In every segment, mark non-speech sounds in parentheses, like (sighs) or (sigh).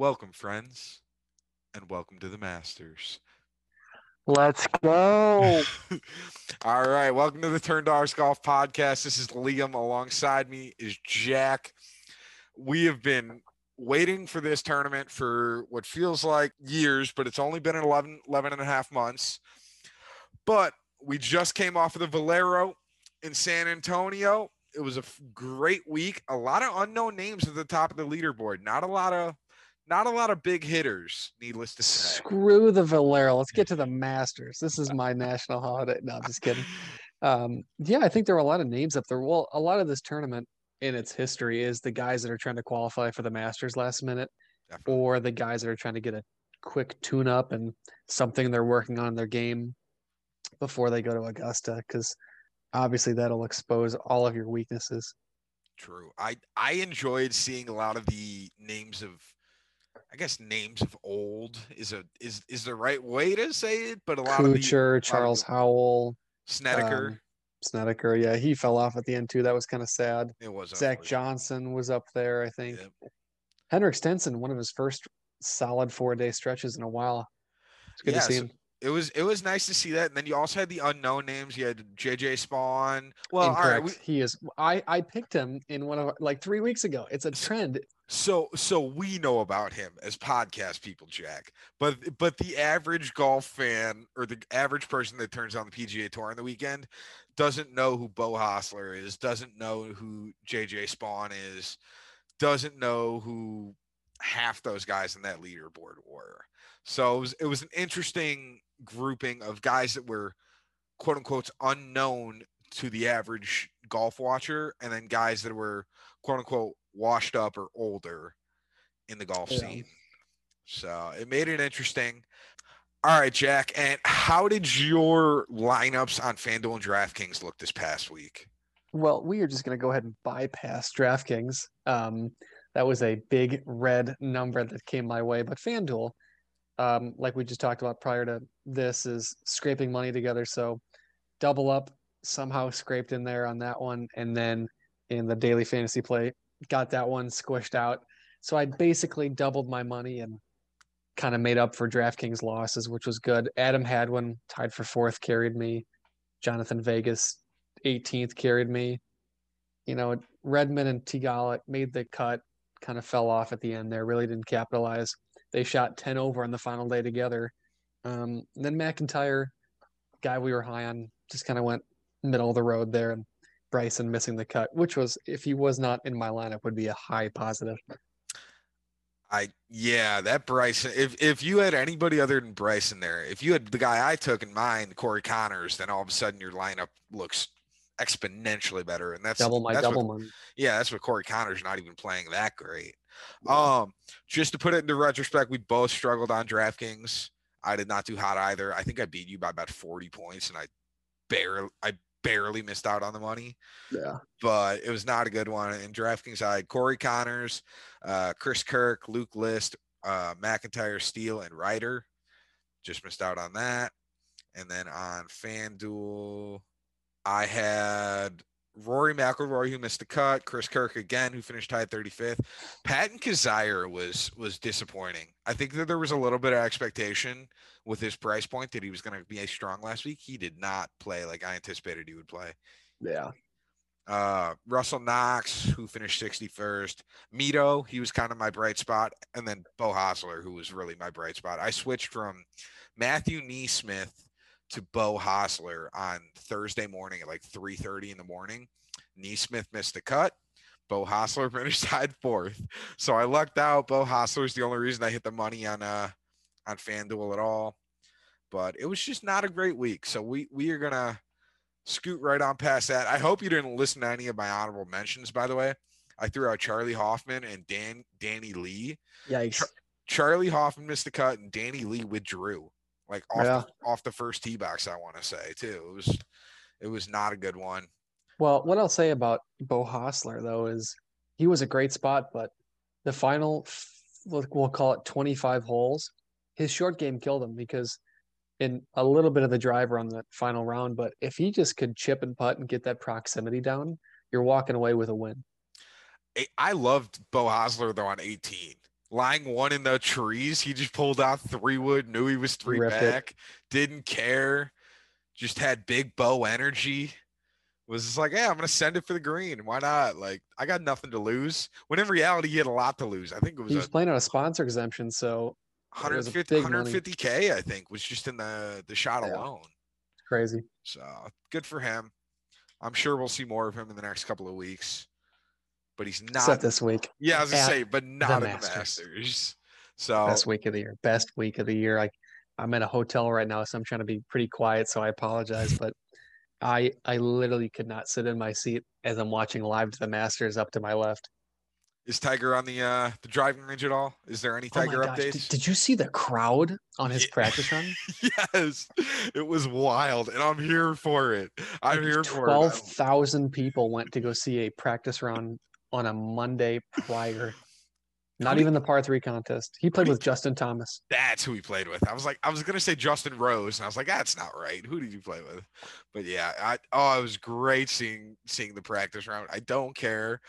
Welcome, friends, and welcome to the Masters. Let's go. (laughs) All right, welcome to the Turn Dog Golf Podcast. This is Liam. Alongside me is Jack. We have been waiting for this tournament for what feels like years, but it's only been 11, 11 and a half months. But we just came off of the Valero in San Antonio. It was a great week. A lot of unknown names at the top of the leaderboard. Not a lot of not a lot of big hitters, needless to say. Screw the Valero. Let's get to the (laughs) Masters. This is my national holiday. No, I'm just kidding. Um, yeah, I think there are a lot of names up there. Well, a lot of this tournament in its history is the guys that are trying to qualify for the Masters last minute, Definitely. or the guys that are trying to get a quick tune up and something they're working on in their game before they go to Augusta, because obviously that'll expose all of your weaknesses. True. I I enjoyed seeing a lot of the names of I guess names of old is a is is the right way to say it, but a lot of the Charles the- Howell, Snedeker. um, Snedeker. Yeah, he fell off at the end too. That was kind of sad. it was Zach. Johnson was up there, I think. Henrik Stenson, one of his first solid four day stretches in a while. It's good Yeah, to see so- him. It was it was nice to see that. And then you also had the unknown names. You had JJ Spaun. Well, all right. We, he is. I I picked him in one of like three weeks ago. It's a trend. So so we know about him as podcast people, Jack. But but the average golf fan or the average person that turns on the PGA Tour on the weekend doesn't know who Beau Hossler is, doesn't know who JJ Spaun is, doesn't know who half those guys in that leaderboard were. So it was it was an interesting grouping of guys that were quote unquote unknown to the average golf watcher, and then guys that were quote unquote washed up or older in the golf Yeah. scene. So it made it interesting. All right, Jack. And how did your lineups on FanDuel and DraftKings look this past week? Well, we are just going to go ahead and bypass DraftKings. Um, that was a big red number that came my way. But FanDuel, um, like we just talked about prior to this, is scraping money together. So double up somehow scraped in there on that one. And then in the daily fantasy play, got that one squished out. So I basically doubled my money and kind of made up for DraftKings losses, which was good. Adam Hadwin tied for fourth, carried me. Jhonattan Vegas 18th carried me. You know, Redman and Theegala made the cut, kind of fell off at the end there, really didn't capitalize. They shot 10 over on the final day together. Um, then MacIntyre, guy we were high on, just kind of went middle of the road there. And Bryson missing the cut, which was, if he was not in my lineup, would be a high positive. I yeah, that Bryson. If if you had anybody other than Bryson there, if you had the guy I took in mind, Corey Conners, then all of a sudden your lineup looks exponentially better. And that's Double my that's double What, money. yeah, that's what Corey Conners not even playing that great. Um, just to put it into retrospect, we both struggled on DraftKings. I did not do hot either. I think I beat you by about 40 points, and I barely I barely missed out on the money Yeah. but it was not a good one. And DraftKings, I had Corey Conners, uh, Chris Kirk, Luke List, uh, MacIntyre, Steele, and Ryder. Just missed out on that. And then on FanDuel, I had Rory McIlroy who missed the cut, Chris Kirk again who finished tied 35th. Patton Kizzire was was disappointing. I think that there was a little bit of expectation with his price point that he was going to be a strong last week. He did not play like I anticipated he would play Yeah. uh Russell Knox, who finished 61st, Mito, he was kind of my bright spot, and then Beau Hossler, who was really my bright spot. I switched from Matthew NeSmith to Beau Hossler on Thursday morning at like 3:30 in the morning. NeSmith missed the cut. Beau Hossler (laughs) finished tied fourth. So I lucked out. Beau Hossler is the only reason I hit the money on uh on FanDuel at all. But it was just not a great week. So we we are gonna scoot right on past that. I hope you didn't listen to any of my honorable mentions, by the way. I threw out Charley Hoffman and Dan Danny Lee. Yikes. Charley Hoffman missed the cut and Danny Lee withdrew. Like off Yeah. the, off the first tee box, I want to say too. It was it was not a good one. Well, what I'll say about Beau Hossler though is he was a great spot, but the final, we'll call it 25 holes, his short game killed him because in a little bit of the driver on the final round, but if he just could chip and putt and get that proximity down, you're walking away with a win. I- I loved Beau Hossler though on 18. Lying one in the trees. He just pulled out three wood, knew he was three Ripped it. back, didn't care, just had big bow energy. Was just like, yeah, I'm gonna send it for the green. Why not? Like, I got nothing to lose. When in reality, he had a lot to lose. I think it was He a was playing on a sponsor exemption, so it was a 150 big money. 150k. I think was just in the the shot Yeah. alone. it's crazy. So good for him. I'm sure we'll see more of him in the next couple of weeks. But he's not. Except this week, yeah, I was gonna say, but not in the Masters. Masters. So best week of the year, best week of the year. Like I'm in a hotel right now, so I'm trying to be pretty quiet. So I apologize, but I I literally could not sit in my seat as I'm watching live to the Masters up to my left. is Tiger on the uh the driving range at all? Is there any Oh Tiger gosh, updates? Did, did you see the crowd on his Yeah. practice run? (laughs) yes, it was wild, and I'm here for it. I'm here for it. Twelve thousand people went to go see a practice run on a Monday prior. (laughs) Not even the par three contest. He played with Justin Thomas. That's who he played with. I was like, I was gonna say Justin Rose, and I was like, that's not right. Who did you play with? But yeah, I oh, it was great seeing seeing the practice round. I don't care.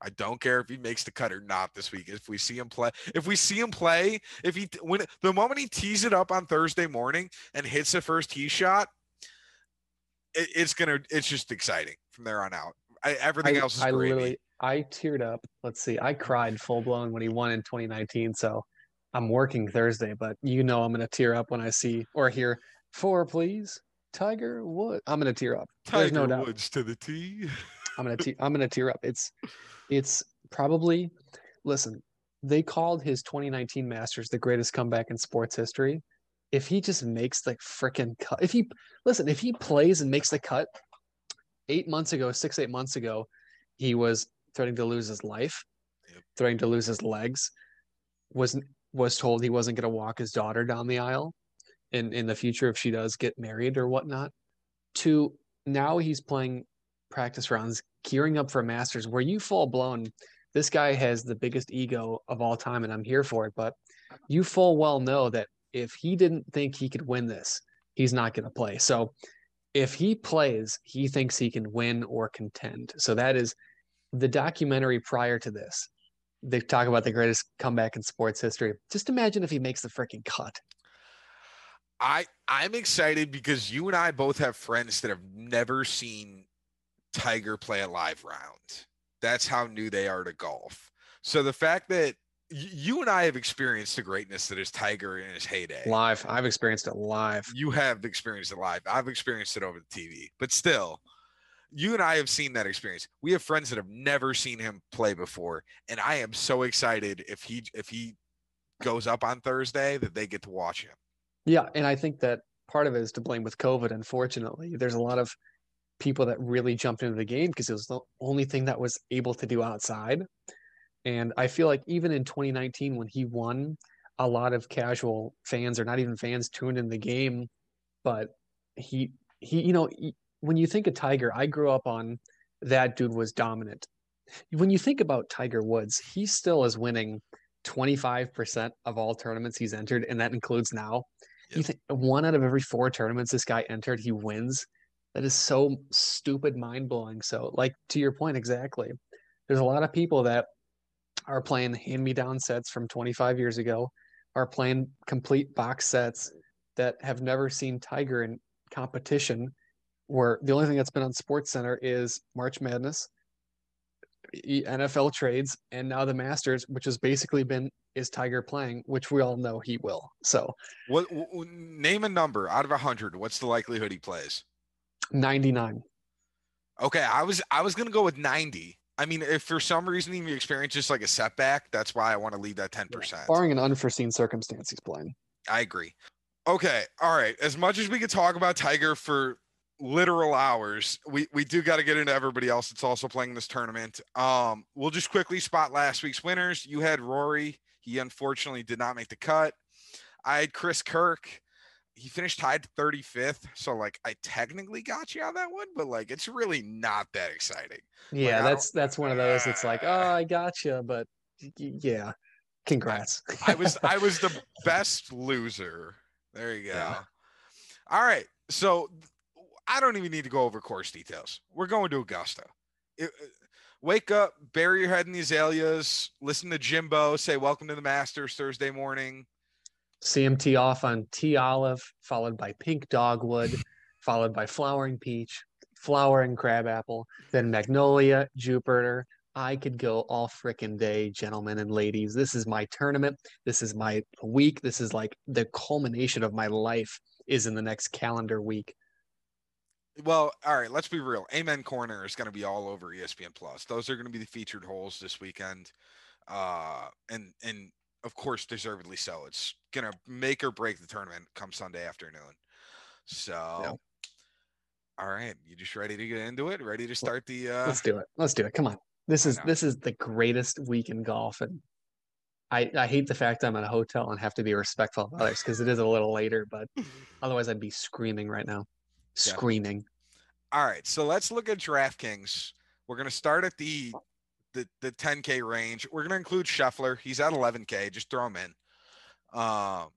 I don't care if he makes the cut or not this week. If we see him play, if we see him play, if he when the moment he tees it up on Thursday morning and hits the first tee shot, it, it's gonna it's just exciting from there on out. I, everything I, else is I gravy. literally I teared up. Let's see. I cried full blown when he won in 2019. So I'm working Thursday, but you know I'm gonna tear up when I see or hear four, please. Tiger Wood. I'm gonna tear up. There's Tiger no doubt. Woods to the tee. (laughs) I'm gonna te- I'm gonna tear up. It's it's probably listen, they called his 2019 Masters the greatest comeback in sports history. If he just makes the freaking cut, if he listen, if he plays and makes the cut, eight months ago, six, eight months ago, he was threatening to lose his life, Yep. threatening to lose his legs, was was told he wasn't gonna walk his daughter down the aisle in, in the future if she does get married or whatnot. To now he's playing practice rounds, gearing up for Masters, where you full blown. This guy has the biggest ego of all time, and I'm here for it. But you full well know that if he didn't think he could win this, he's not going to play. So if he plays, he thinks he can win or contend. So that is the documentary prior to this. They talk about the greatest comeback in sports history. Just imagine if he makes the freaking cut. I I'm excited because you and I both have friends that have never seen Tiger play a live round. That's how new they are to golf. So the fact that you and I have experienced the greatness that is Tiger in his heyday. Live. I've experienced it live. You have experienced it live. I've experienced it over the TV. But still, you and I have seen that experience. We have friends that have never seen him play before, and I am so excited if he if he goes up on Thursday that they get to watch him. Yeah, and I think that part of it is to blame with COVID. Unfortunately, there's a lot of people that really jumped into the game because it was the only thing that was able to do outside. And I feel like even in 2019, when he won, a lot of casual fans or not even fans tuned in the game. But he, he, you know, when you think of Tiger, I grew up on that dude was dominant. When you think about Tiger Woods, he still is winning 25% of all tournaments he's entered, and that includes now. You think one out of every four tournaments this guy entered, he wins. That is so stupid, mind blowing. So, like to your point, exactly. There's a lot of people that are playing hand me down sets from 25 years ago, are playing complete box sets that have never seen Tiger in competition. Where the only thing that's been on Sports Center is March Madness, NFL trades, and now the Masters, which has basically been is Tiger playing, which we all know he will. So What name a number out of a hundred? What's the likelihood he plays? 99. Okay, I was I was gonna go with ninety. I mean, if for some reason he experiences like a setback, that's why I want to leave that ten percent. Barring an unforeseen circumstance, he's playing. I agree. Okay, all right. As much as we could talk about Tiger for literal hours, we we do got to get into everybody else that's also playing this tournament. Um, we'll just quickly spot last week's winners. You had Rory. He unfortunately did not make the cut. I had Chris Kirk. He finished tied 35th. So like I technically got you on that one, but like it's really not that exciting. Yeah, I that's that's one of those. It's like, oh, I got you, but yeah, congrats. I was I was the (laughs) best loser. There you go. Yeah. All right. So I don't even need to go over course details. We're going to Augusta. It- uh, wake up, bury your head in the azaleas, listen to Jimbo say welcome to the Masters Thursday morning. CMT off on tea olive, followed by pink dogwood, (laughs) followed by flowering peach, flowering crabapple, then magnolia, Juniper. I could go all frickin' day, gentlemen and ladies. This is my tournament. This is my week. This is like the culmination of my life is in the next calendar week. Well, all right, let's be real. Amen Corner is going to be all over ESPN Plus. Those are going to be the featured holes this weekend. Uh and and of course deservedly so. It's going to make or break the tournament come Sunday afternoon. So Yeah. All right, you just ready to get into it? Ready to start the uh Let's do it. Let's do it. Come on. This is this is the greatest week in golf, and I I hate the fact I'm at a hotel and have to be respectful of others because it is a little later, but (laughs) otherwise I'd be screaming right now. Screaming. All right, so let's look at DraftKings. We're gonna start at the the the 10k range. We're gonna include Scheffler. He's at 11k. Just throw him in. Um,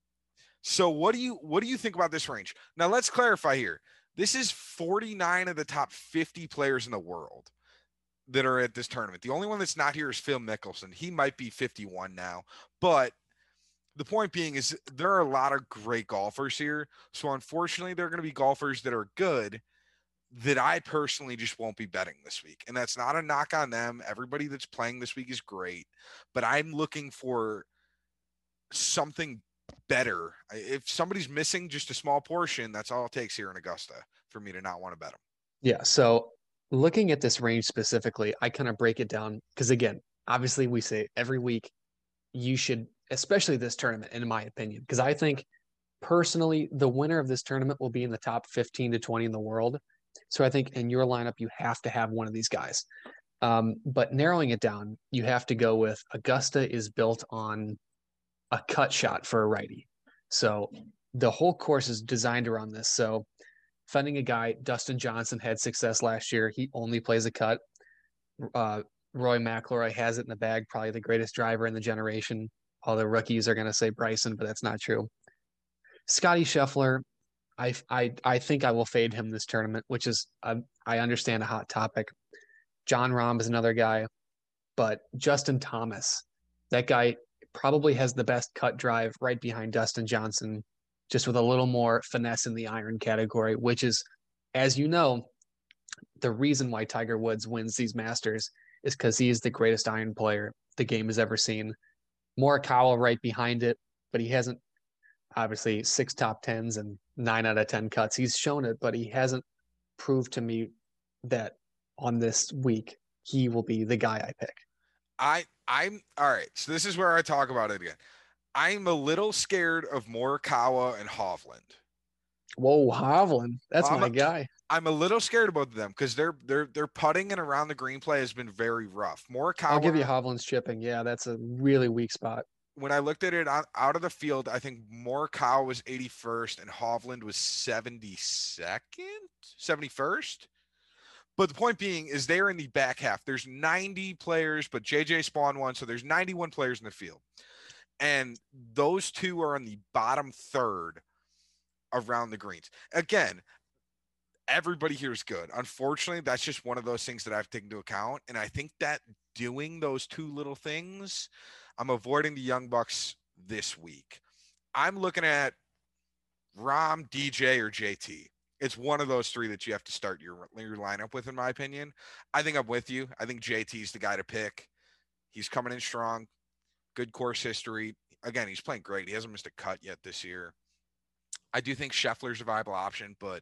so what do you what do you think about this range? Now let's clarify here. This is 49 of the top 50 players in the world that are at this tournament. The only one that's not here is Phil Mickelson. He might be 51 now, but the point being is there are a lot of great golfers here. So unfortunately, there are going to be golfers that are good that I personally just won't be betting this week. And that's not a knock on them. Everybody that's playing this week is great, but I'm looking for something better. If somebody's missing just a small portion, that's all it takes here in Augusta for me to not want to bet them. Yeah. So looking at this range specifically, I kind of break it down because again, obviously we say every week you should, especially this tournament, in my opinion, because I think personally the winner of this tournament will be in the top 15 to 20 in the world. So I think in your lineup you have to have one of these guys. Um, but narrowing it down, you have to go with Augusta is built on a cut shot for a righty. So the whole course is designed around this. So finding a guy, Dustin Johnson had success last year. He only plays a cut. Uh, Rory McIlroy has it in the bag, probably the greatest driver in the generation. All the rookies are going to say Bryson, but that's not true. Scotty Scheffler, I, I, I think I will fade him this tournament, which is, I, I understand a hot topic. Jon Rahm is another guy, but Justin Thomas, that guy probably has the best cut drive right behind Dustin Johnson, just with a little more finesse in the iron category, which is, as you know, the reason why Tiger Woods wins these Masters is because he is the greatest iron player the game has ever seen. Morikawa right behind it, but he hasn't obviously six top tens and nine out of ten cuts. He's shown it, but he hasn't proved to me that on this week he will be the guy I pick. I I'm all right. So this is where I talk about it again. I'm a little scared of Morikawa and Hovland. Whoa, Hovland, that's I'm my a- guy. I'm a little scared about them because their their their putting and around the green play has been very rough. Morikawa, I'll give you Hovland's chipping. Yeah, that's a really weak spot. when I looked at it out, out of the field, I think Morikawa was 81st and Hovland was 72nd, 71st. But the point being is they're in the back half. There's 90 players, but JJ spawned one, so there's 91 players in the field. And those two are in the bottom third around the greens. Again, everybody here is good. Unfortunately, that's just one of those things that I've taken into account. And I think that doing those two little things, I'm avoiding the Young Bucks this week. I'm looking at Rahm, DJ, or JT. It's one of those three that you have to start your your lineup with, in my opinion. I think I'm with you. I think JT's the guy to pick. He's coming in strong, good course history. Again, he's playing great. He hasn't missed a cut yet this year. I do think Scheffler's a viable option, but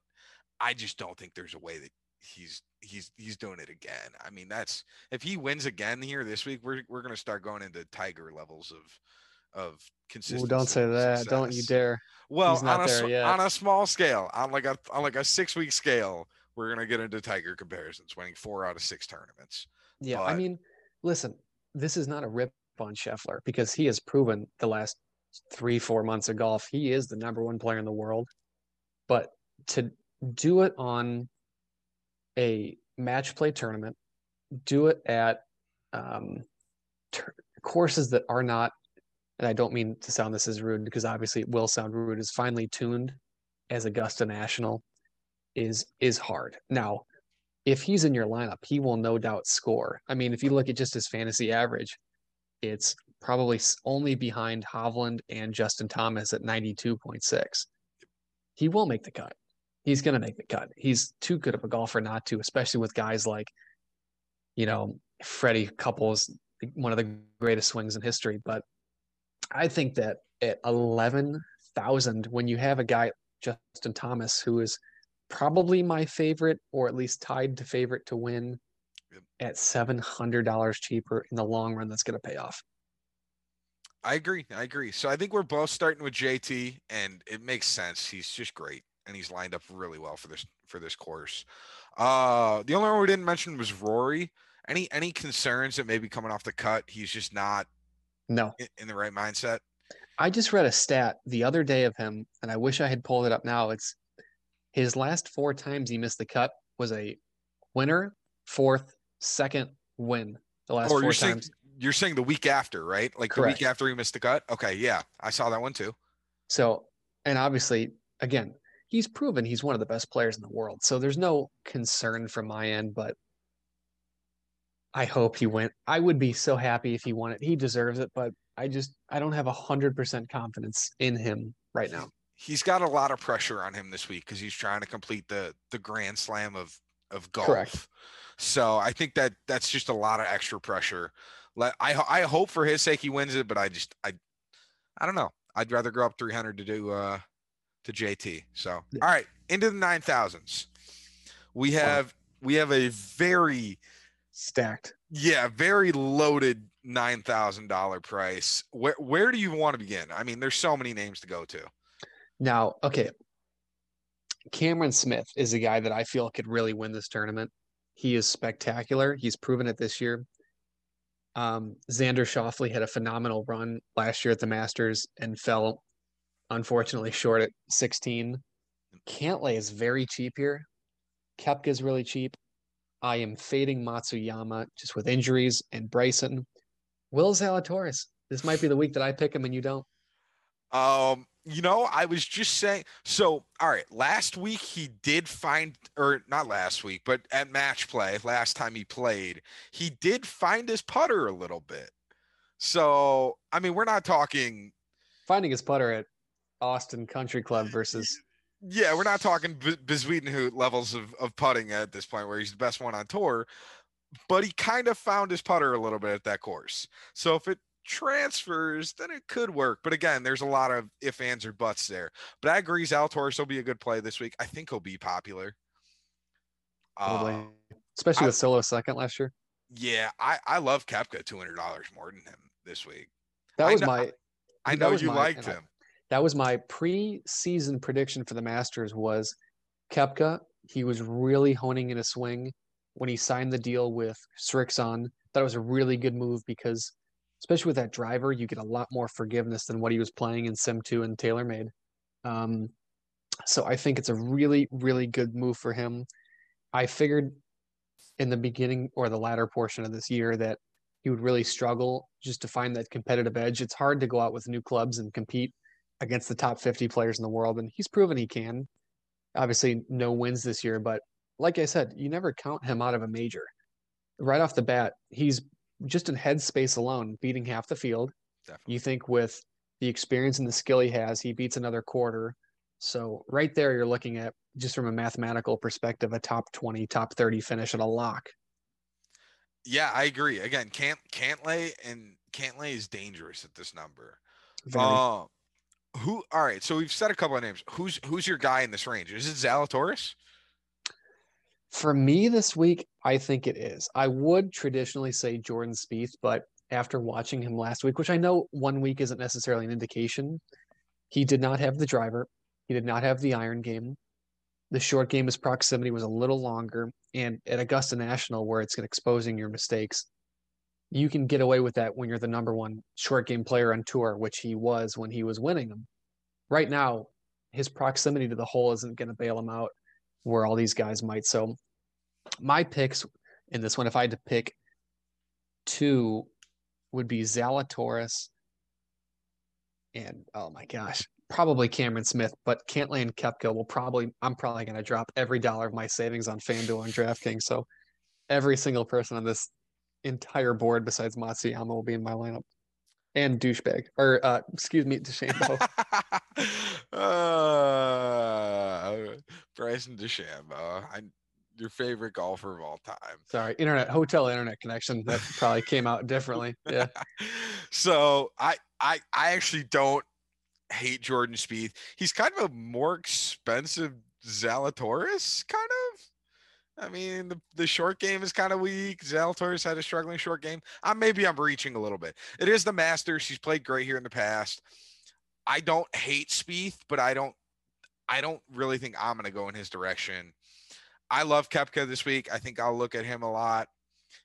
I just don't think there's a way that he's he's he's doing it again. I mean, that's if he wins again here this week, we're we're gonna start going into Tiger levels of of Ooh, consistency. don't say that. Don't you dare. Well, on a on a small scale, on like a on like a six week scale, we're gonna get into Tiger comparisons, winning four out of six tournaments. Yeah, I mean, listen, this is not a rip on Scheffler because he has proven the last three, four months of golf he is the number one player in the world. But to do it on a match play tournament, do it at um, tur courses that are not, and I don't mean to sound this as rude because obviously it will sound rude, is finely tuned as Augusta National is is hard. Now, if he's in your lineup, he will no doubt score. I mean, if you look at just his fantasy average, it's probably only behind Hovland and Justin Thomas at 92.6. He will make the cut. He's going to make the cut. He's too good of a golfer not to, especially with guys like, you know, Freddie Couples, one of the greatest swings in history. But I think that at 11,000, when you have a guy, Justin Thomas, who is probably my favorite, or at least tied to favorite to win at $700 cheaper in the long run, that's going to pay off. I agree. I agree. So I think we're both starting with JT, and it makes sense. He's just great, and he's lined up really well for this for this course. Uh, the only one we didn't mention was Rory. Any any concerns that maybe coming off the cut, he's just not no in, in the right mindset. I just read a stat the other day of him, and I wish I had pulled it up now. It's his last four times he missed the cut was a winner, fourth, second win. The last oh, four times. Saying, you're saying the week after, right? Like Correct. the week after he missed the cut. Okay, yeah, I saw that one too. So, and obviously, again, he's proven he's one of the best players in the world. So there's no concern from my end, but I hope he went. I would be so happy if he won it. He deserves it, but I just I don't have a hundred percent confidence in him right now. He's got a lot of pressure on him this week because he's trying to complete the the Grand Slam of of golf. Correct. So I think that that's just a lot of extra pressure. Let I I hope for his sake he wins it, but I just I I don't know. I'd rather go up 300 to do uh to JT. So all right, into the 9000s. We have we have a very stacked. Yeah, very loaded nine thousand dollar price. Where where do you want to begin? I mean, there's so many names to go to. Now, okay. Cameron Smith is a guy that I feel could really win this tournament. He is spectacular. He's proven it this year. Um, Xander Schauffele had a phenomenal run last year at the Masters and fell unfortunately short at 16. Cantlay is very cheap here. Koepka is really cheap. I am fading Matsuyama just with injuries and Bryson. Will Zalatoris. This might be the week that I pick him and you don't. Um, you know, I was just saying. So, all right, last week he did find, or not last week, but at match play, last time he played, he did find his putter a little bit. So, I mean, we're not talking finding his putter at Austin Country Club versus. Yeah, we're not talking B- levels of, of putting at this point where he's the best one on tour, but he kind of found his putter a little bit at that course. So if it transfers, then it could work. But again, there's a lot of if, ands, or buts there. But I agree, Zalatoris will be a good play this week. I think he'll be popular. Probably. Uh, Especially with Solo second last year. Yeah, I, I love Koepka $200 more than him this week. That was I know, my. I know you my, liked him. that was my pre-season prediction for the Masters was Koepka. He was really honing in a swing when he signed the deal with Srixon. That was a really good move because especially with that driver, you get a lot more forgiveness than what he was playing in Sim 2 and TaylorMade. Um, so I think it's a really, really good move for him. I figured in the beginning or the latter portion of this year that he would really struggle just to find that competitive edge. It's hard to go out with new clubs and compete against the top 50 players in the world, and he's proven he can. Obviously, no wins this year, but like I said, you never count him out of a major. Right off the bat, he's just in headspace alone, beating half the field. Definitely. You think with the experience and the skill he has, he beats another quarter. So right there, you're looking at just from a mathematical perspective, a top 20, top 30 finish at a lock. Yeah, I agree. Again, can't Cantlay and Cantlay is dangerous at this number. Very. Uh, who? All right. So we've said a couple of names. Who's who's your guy in this range? Is it Zalatoris? For me this week, I think it is. I would traditionally say Jordan Spieth, but after watching him last week, which I know one week isn't necessarily an indication, he did not have the driver. He did not have the iron game. The short game, his proximity was a little longer. And at Augusta National, where it's exposing your mistakes, you can get away with that when you're the number one short game player on tour, which he was when he was winning them. Right now, his proximity to the hole isn't going to bail him out where all these guys might. So my picks in this one, if I had to pick two, would be Zalatoris and oh my gosh, probably Cameron Smith, but Cantlay and Koepka will probably I'm probably going to drop every dollar of my savings on FanDuel and DraftKings. So every single person on this entire board besides Matsuyama will be in my lineup. And douchebag, or uh, excuse me, DeChambeau. (laughs) uh, Bryson DeChambeau, I, your favorite golfer of all time. Sorry, internet hotel internet connection that probably came out differently. Yeah. (laughs) so I I I actually don't hate Jordan Spieth. He's kind of a more expensive Zalatoris, kind of. I mean, the, the short game is kind of weak. Zalatoris had a struggling short game. Uh, maybe I'm reaching a little bit. It is the Masters. He's played great here in the past. I don't hate Spieth, but I don't I don't really think I'm going to go in his direction. I love Koepka this week. I think I'll look at him a lot.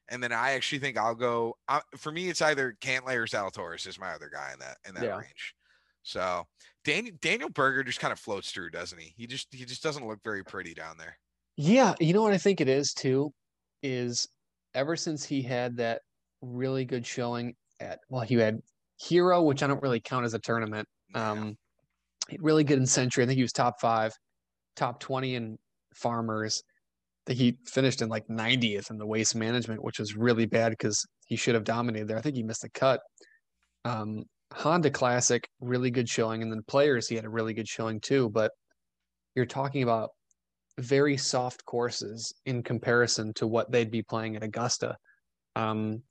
And then I actually think I'll go. Uh, for me, it's either Cantlay or Zalatoris is my other guy in that in that yeah. range. So Daniel Daniel Berger just kind of floats through, doesn't he? He just he just doesn't look very pretty down there. Yeah, you know what I think it is too is ever since he had that really good showing at well, he had Hero, which I don't really count as a tournament. Um really good in Sentry. I think he was top five, top 20 in farmers. That he finished in like 90th in the waste management, which was really bad because he should have dominated there. I think he missed a cut. Um, Honda Classic, really good showing, and then players he had a really good showing too. But you're talking about very soft courses in comparison to what they'd be playing at Augusta. Um,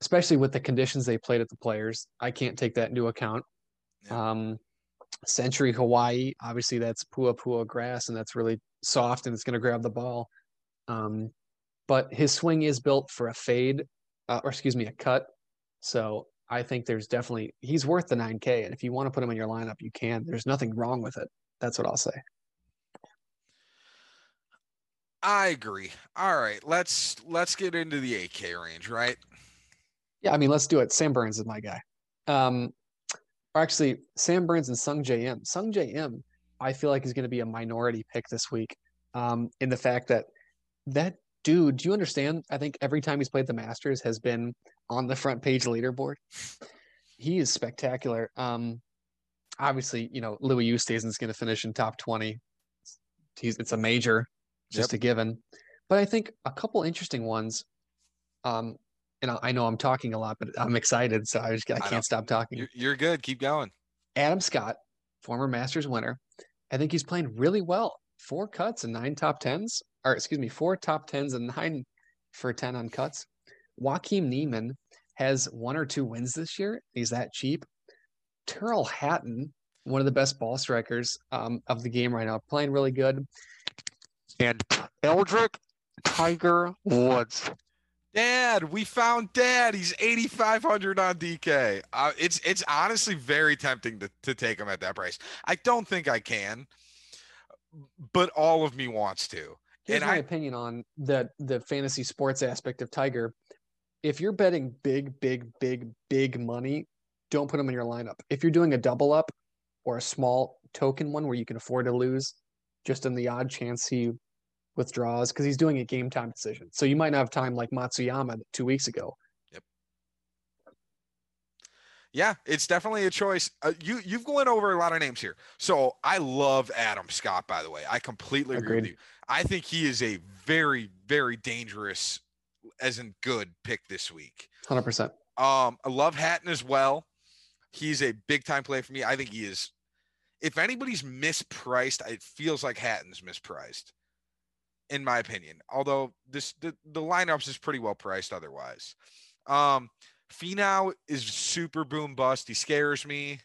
especially with the conditions they played at the players. I can't take that into account. Yeah. Um, Sentry Hawaii, obviously that's Pua Pua grass and that's really soft and it's going to grab the ball. Um, but his swing is built for a fade, uh, or excuse me, a cut. So I think there's definitely he's worth the 9K, and if you want to put him in your lineup, you can. There's nothing wrong with it. That's what I'll say. I agree. All right, let's let's get into the 8K range, right? Yeah, I mean, let's do it. Sam Burns is my guy. Um, or actually, Sam Burns and Sungjae Im. Sungjae Im, I feel like is going to be a minority pick this week. Um, in the fact that that dude, do you understand? I think every time he's played the Masters has been on the front page leaderboard. He is spectacular. Um, obviously, you know, Louis Oosthuizen is going to finish in top 20. He's, it's a major just yep. a given. But I think a couple interesting ones. Um, and I know I'm talking a lot, but I'm excited, so I just I can't I stop talking. You're, you're good. Keep going. Adam Scott, former Masters winner. I think he's playing really well. Four cuts and nine top tens, or excuse me, four top tens and nine for ten on cuts. Joaquin Niemann has one or two wins this year. He's that cheap. Tyrrell Hatton, one of the best ball strikers um, of the game right now, playing really good and Eldrick Tiger Woods. Dad, we found Dad. He's 8,500 on DK. Uh, it's it's honestly very tempting to, to take him at that price. I don't think I can, but all of me wants to. Here's and my I, opinion on the the fantasy sports aspect of Tiger. If you're betting big, big, big, big money, don't put him in your lineup. If you're doing a double up or a small token one where you can afford to lose, just in the odd chance he withdraws because he's doing a game time decision. So you might not have time like Matsuyama two weeks ago. Yep. Yeah, it's definitely a choice. Uh, you you've gone over a lot of names here. So I love Adam Scott. By the way, I completely Agreed. agree with you. I think he is a very very dangerous, as in good pick this week. Hundred percent. Um, I love Hatton as well. He's a big time play for me. I think he is. If anybody's mispriced, it feels like Hatton's mispriced in my opinion. Although this the, the lineups is pretty well priced otherwise. Um Finau is super boom bust. He scares me.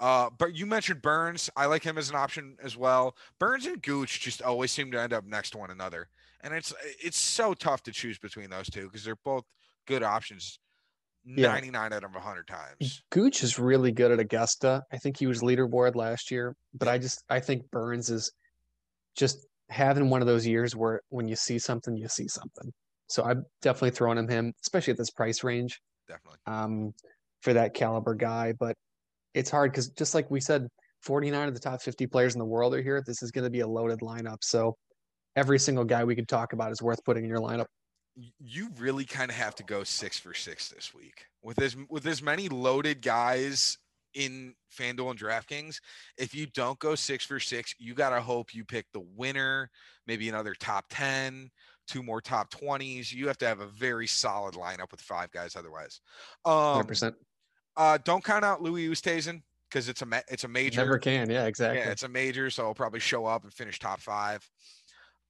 Uh, but you mentioned Burns. I like him as an option as well. Burns and Gooch just always seem to end up next to one another, and it's it's so tough to choose between those two because they're both good options. Yeah. 99 out of 100 times. Gooch is really good at Augusta. I think he was leaderboard last year, but I just I think Burns is just having one of those years where when you see something, you see something. So I'm definitely throwing him him, especially at this price range. Definitely. Um, for that caliber guy, but it's hard because just like we said, 49 of the top 50 players in the world are here. This is going to be a loaded lineup. So every single guy we could talk about is worth putting in your lineup. You really kind of have to go six for six this week with as with as many loaded guys in FanDuel and DraftKings, if you don't go six for six, you gotta hope you pick the winner, maybe another top 10, two more top 20s. You have to have a very solid lineup with five guys otherwise. Um 100%. uh don't count out Louis Oosthuizen because it's a ma- it's a major. Never can. Yeah, exactly. Yeah, it's a major, so I'll probably show up and finish top five.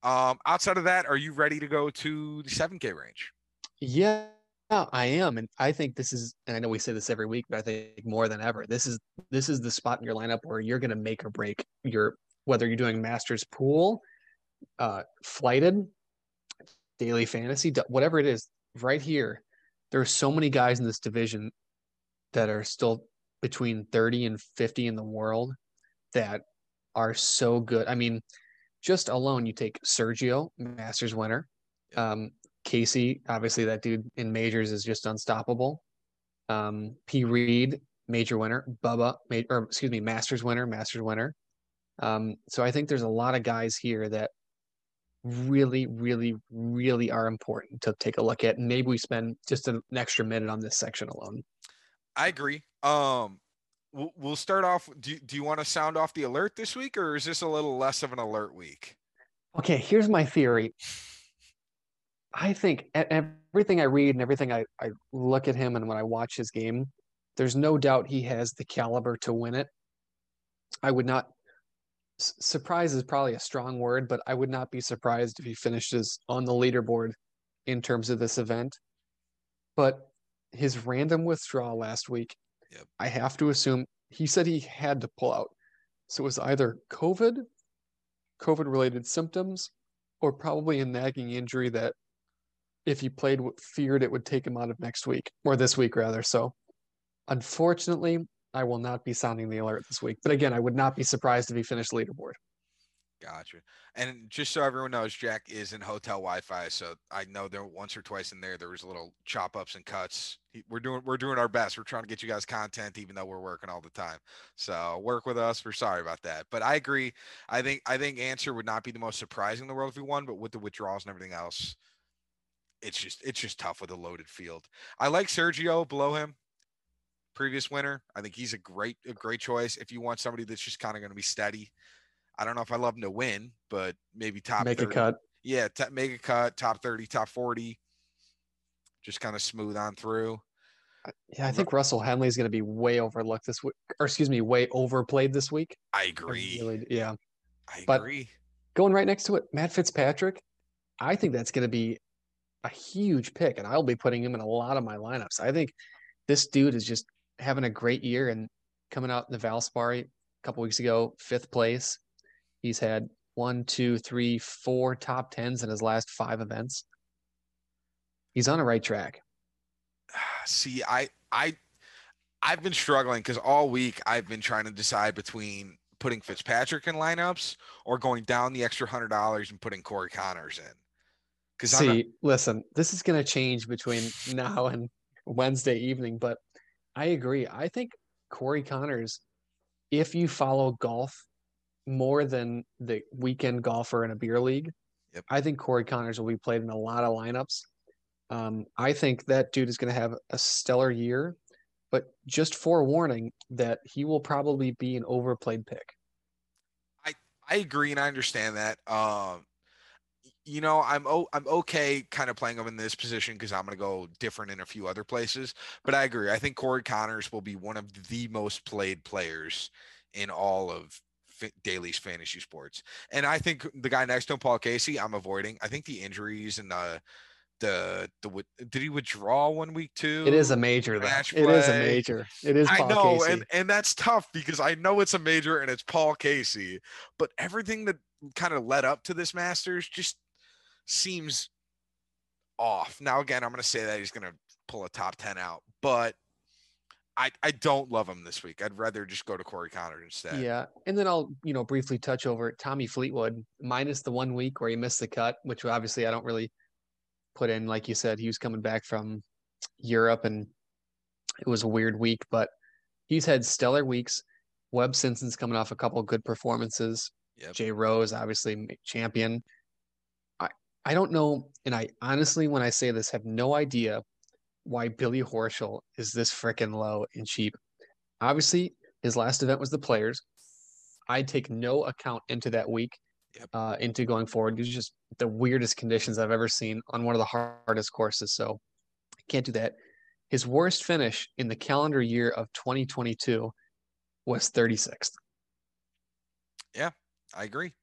Um, outside of that, are you ready to go to the 7K range? Yeah, I am, and I think this is. And I know we say this every week, but I think more than ever, this is this is the spot in your lineup where you're going to make or break your whether you're doing Masters pool, uh, flighted, daily fantasy, whatever it is. Right here, there are so many guys in this division that are still between 30 and 50 in the world that are so good. I mean, just alone, you take Sergio, Masters winner, um, Casey, obviously that dude in majors is just unstoppable. Um, P. Reed, major winner. Bubba, ma- or excuse me, Masters winner, Masters winner. Um, so I think there's a lot of guys here that really, really, really are important to take a look at. Maybe we spend just an extra minute on this section alone. I agree. Um, we'll, start off. Do, do you want to sound off the alert this week, or is this a little less of an alert week? Okay, here's my theory. I think everything I read and everything I, I look at him and when I watch his game, there's no doubt he has the caliber to win it. I would not, surprise is probably a strong word, but I would not be surprised if he finishes on the leaderboard in terms of this event. But his random withdrawal last week, Yep. I have to assume he said he had to pull out. So it was either COVID, COVID related symptoms, or probably a nagging injury that if he played feared it would take him out of next week or this week rather. So unfortunately, I will not be sounding the alert this week. But again, I would not be surprised if he finished leaderboard. Gotcha. And just so everyone knows, Jack is in hotel Wi-Fi, so I know there once or twice in there there was a little chop ups and cuts. We're doing we're doing our best. We're trying to get you guys content, even though we're working all the time. So work with us. We're sorry about that, but I agree. I think I think answer would not be the most surprising in the world if he won, but with the withdrawals and everything else, it's just it's just tough with a loaded field. I like Sergio below him. Previous winner, I think he's a great a great choice if you want somebody that's just kind of going to be steady. I don't know if I love him to win, but maybe top Make 30. a cut. Yeah, t- make a cut, top 30, top 40. Just kind of smooth on through. Yeah, I think Russell Henley is going to be way overlooked this week, or excuse me, way overplayed this week. I I agree. really- yeah. I but- agree. Going right next to it, Matt Fitzpatrick. I think that's going to be a huge pick, and I'll be putting him in a lot of my lineups. I think this dude is just having a great year and coming out in the Valspar a couple weeks ago, fifth place. He's had one, two, three, four top tens in his last five events. He's on the right track. (sighs) See, I I I've been struggling because all week I've been trying to decide between putting Fitzpatrick in lineups or going down the extra hundred dollars and putting Corey Conners in. Because See, listen, this is going to change between (laughs) now and Wednesday evening, but I agree. I think Corey Conners, if you follow golf more than the weekend golfer in a beer league, Yep. I think Corey Conners will be played in a lot of lineups. Um, I think that dude is going to have a stellar year, but just forewarning that he will probably be an overplayed pick. I I agree and I understand that. Um, you know, I'm o- I'm okay kind of playing him in this position because I'm going to go different in a few other places. But I agree. I think Corey Conners will be one of the most played players in all of Daly's fantasy sports. And I think the guy next to him, Paul Casey, I'm avoiding. I think the injuries and the the the did he withdraw one week too? It is a major, though. Match It is a major. It is I know, Casey. and and that's tough because I know it's a major and it's Paul Casey, but everything that kind of led up to this Masters just seems off. Now again, I'm going to say that he's going to pull a top 10 out, but I I don't love him this week. I'd rather just go to Corey Conner instead. Yeah, and then I'll you know briefly touch over Tommy Fleetwood minus the one week where he missed the cut, which obviously I don't really put in. Like you said, he was coming back from Europe, and it was a weird week, but he's had stellar weeks. Webb Simpson's coming off a couple of good performances. Yep. Jay Rose, obviously champion. I I don't know, and I honestly, when I say this, have no idea why Billy Horschel is this freaking low and cheap. Obviously, his last event was the Players. I take no account into that week, Yep. uh, into going forward. It's just the weirdest conditions I've ever seen on one of the hardest courses. So I can't do that. His worst finish in the calendar year of 2022 was 36th. Yeah, I agree.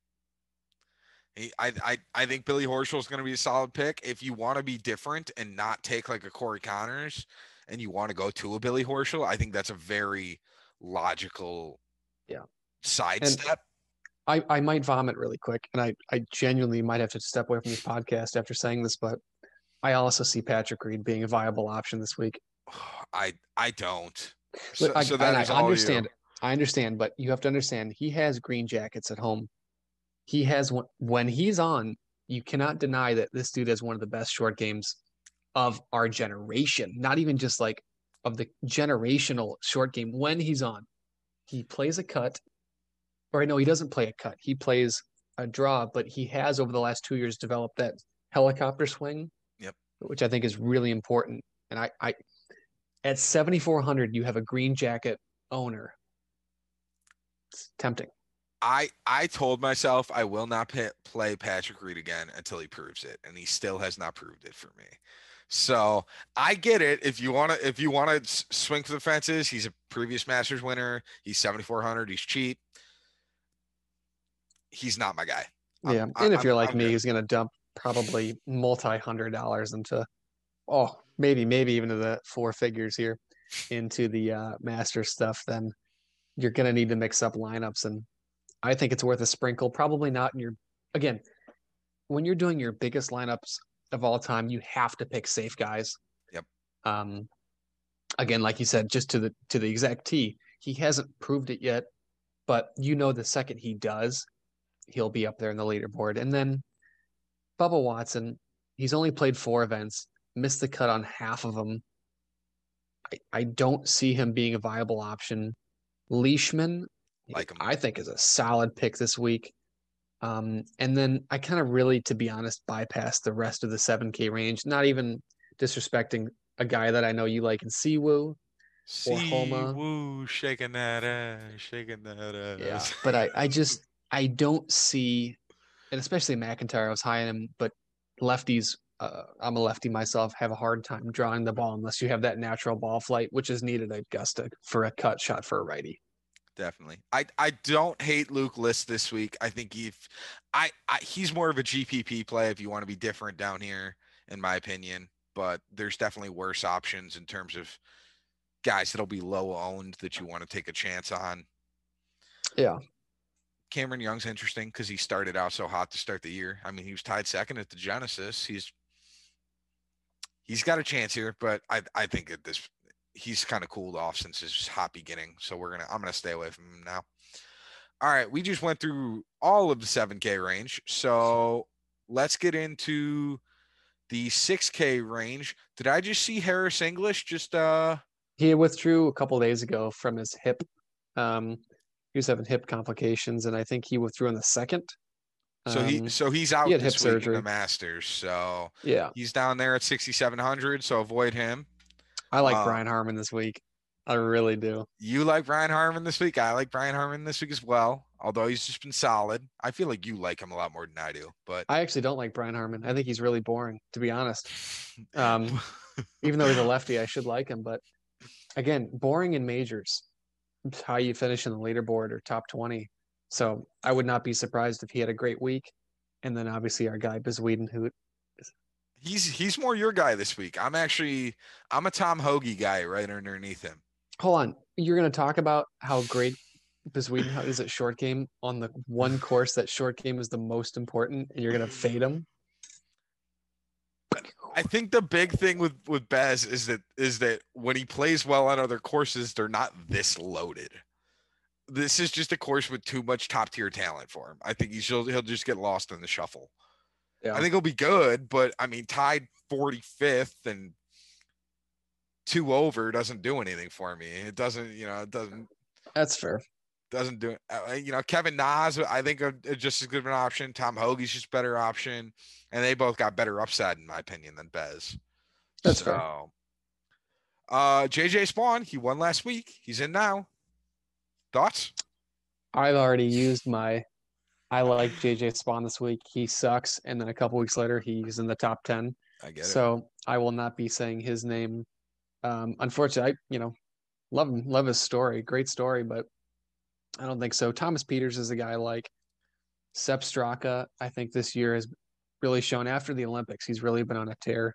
He, I, I, I think Billy Horschel is going to be a solid pick. If you want to be different and not take like a Corey Conners and you want to go to a Billy Horschel, I think that's a very logical Yeah. sidestep. I, I might vomit really quick, and I, I genuinely might have to step away from this podcast after saying this, but I also see Patrick Reed being a viable option this week. (sighs) I, I don't. So, I, so I all you. understand. I understand, but you have to understand he has green jackets at home. He has when he's on. You cannot deny that this dude has one of the best short games of our generation. Not even just like of the generational short game. When he's on, he plays a cut, or no, he doesn't play a cut. He plays a draw, but he has over the last two years developed that helicopter swing. Yep. Which I think is really important. And I, I at 7400 you have a green jacket owner it's tempting I I told myself I will not pa play Patrick Reed again until he proves it, and he still has not proved it for me. So I get it. If you want to, if you want to swing for the fences, he's a previous Masters winner. He's seventy four hundred. He's cheap. He's not my guy. I'm- yeah I- and if I'm- you're like I'm me good. he's going to dump probably multi-hundred dollars into oh maybe maybe even to the four figures here into the uh master stuff then you're going to need to mix up lineups and i think it's worth a sprinkle probably not in your again when you're doing your biggest lineups of all time you have to pick safe guys Yep. um again like you said just to the to the exact t he hasn't proved it yet but you know the second he does he'll be up there in the leaderboard and then Bubba Watson, he's only played four events, missed the cut on half of them. I, I don't see him being a viable option. Leishman, Like him. I think, is a solid pick this week. Um, and then I kind of really, to be honest, bypassed the rest of the 7K range, not even disrespecting a guy that I know you like in Siwoo. See, Homa. shaking that ass, shaking that ass. Yeah. But I, I just, (laughs) I don't see, and especially MacIntyre, I was high on him, but lefties, uh, I'm a lefty myself, have a hard time drawing the ball unless you have that natural ball flight, which is needed at Augusta for a cut shot for a righty. Definitely. I I don't hate Luke List this week. I think if I, I he's more of a GPP play if you want to be different down here, in my opinion. But there's definitely worse options in terms of guys that'll be low owned that you want to take a chance on. Yeah. Cameron Young's interesting because he started out so hot to start the year. I mean, he was tied second at the Genesis. He's he's got a chance here, but I I think at this he's kind of cooled off since his hot beginning. So we're gonna I'm gonna stay away from him now. All right, we just went through all of the 7K range. So let's get into the 6K range. Did I just see Harris English just uh He withdrew a couple days ago from his hip. Um, he was having hip complications, and I think he withdrew in the second. so he Um, so he's out he had this hip week in surgery. the Masters. So yeah, he's down there at 6700, so avoid him. I like Uh, Brian Harman this week. I really do. You like Brian Harman this week. I like Brian Harman this week as well. Although he's just been solid. I feel like you like him a lot more than I do. But I actually don't like Brian Harman. I think he's really boring, to be honest. (laughs) Um, (laughs) even though he's a lefty, I should like him. But again, boring in majors. It's how you finish in the leaderboard or top 20. So I would not be surprised if he had a great week. And then obviously our guy Bizweeden, who he's he's more your guy this week. I'm actually I'm a Tom Hoge guy right underneath him. hold on, you're going to talk about how great Bizweeden is at short game on the one (laughs) course that short game is the most important, and you're going to fade him. I think the big thing with with Bez is that is that when he plays well on other courses, they're not this loaded. This is just a course with too much top tier talent for him. I think he'll, he'll just get lost in the shuffle. Yeah. I think he'll be good, but I mean, tied 45th and two over doesn't do anything for me. It doesn't, you know, it doesn't That's fair. doesn't do it. Uh, you know, Kevin Na's, I think are just as good of an option. Tom Hoge's just better option, and they both got better upside in my opinion than Bez. That's fair. Uh, JJ Spaun, he won last week. He's in now. Thoughts? I've already used my. I like JJ Spaun this week. He sucks, and then a couple weeks later, he's in the top ten. I get it. So I will not be saying his name. Um, unfortunately, I you know love him, love his story, great story, but I don't think so. Thomas Pieters is a guy like. Sepp Straka, I think this year has really shown after the Olympics. He's really been on a tear.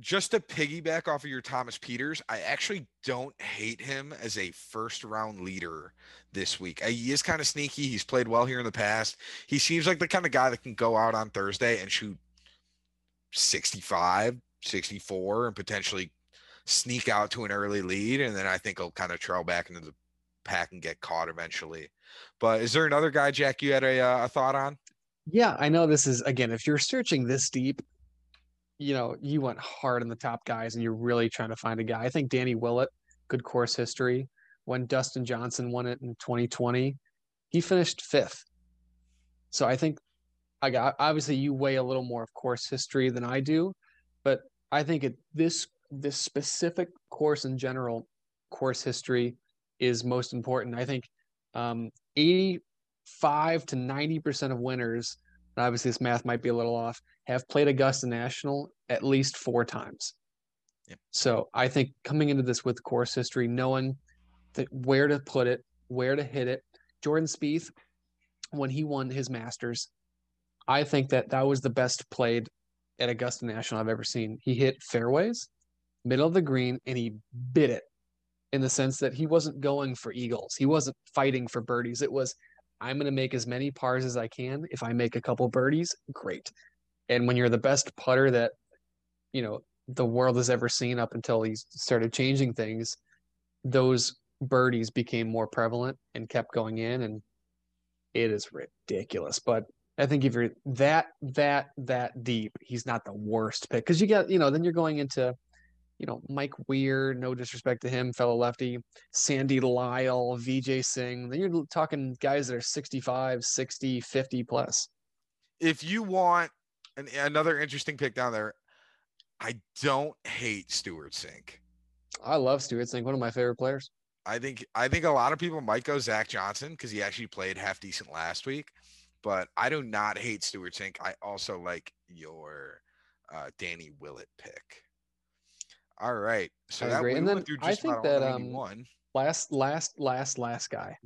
Just to piggyback off of your Thomas Pieters, I actually don't hate him as a first round leader this week. Uh, He is kind of sneaky. He's played well here in the past. He seems like the kind of guy that can go out on Thursday and shoot 65, 64, and potentially sneak out to an early lead. And then I think he'll kind of trail back into the pack and get caught eventually. But is there another guy, Jack, you had a, uh, a thought on? Yeah, I know this is again, if you're searching this deep, you know, you went hard on the top guys and you're really trying to find a guy. I think Danny Willett, good course history. When Dustin Johnson won it in 2020, he finished fifth. So I think I got obviously you weigh a little more of course history than I do, but I think it this this specific course in general, course history is most important. I think um 85 to 90% of winners, and obviously this math might be a little off, have played Augusta National at least four times. Yep. So I think coming into this with course history, knowing that where to put it, where to hit it. Jordan Spieth, when he won his Masters, I think that that was the best played at Augusta National I've ever seen. He hit fairways, middle of the green, and he bit it in the sense that he wasn't going for eagles. He wasn't fighting for birdies. It was, I'm going to make as many pars as I can. If I make a couple birdies, great. And when you're the best putter that, you know, the world has ever seen up until he started changing things, those birdies became more prevalent and kept going in. And it is ridiculous. But I think if you're that, that, that deep, he's not the worst pick. Cause you get, you know, then you're going into, you know, Mike Weir, no disrespect to him, fellow lefty, Sandy Lyle, Vijay Singh. Then you're talking guys that are 65, 60, 50 plus. If you want an, another interesting pick down there, I don't hate Stewart Cink. I love Stewart Cink, one of my favorite players. I think I think a lot of people might go Zach Johnson because he actually played half decent last week, but I do not hate Stewart Cink. I also like your uh, Danny Willett pick. All right, so I that agree. And then I just think that, um, 91. Last, last, last, last guy.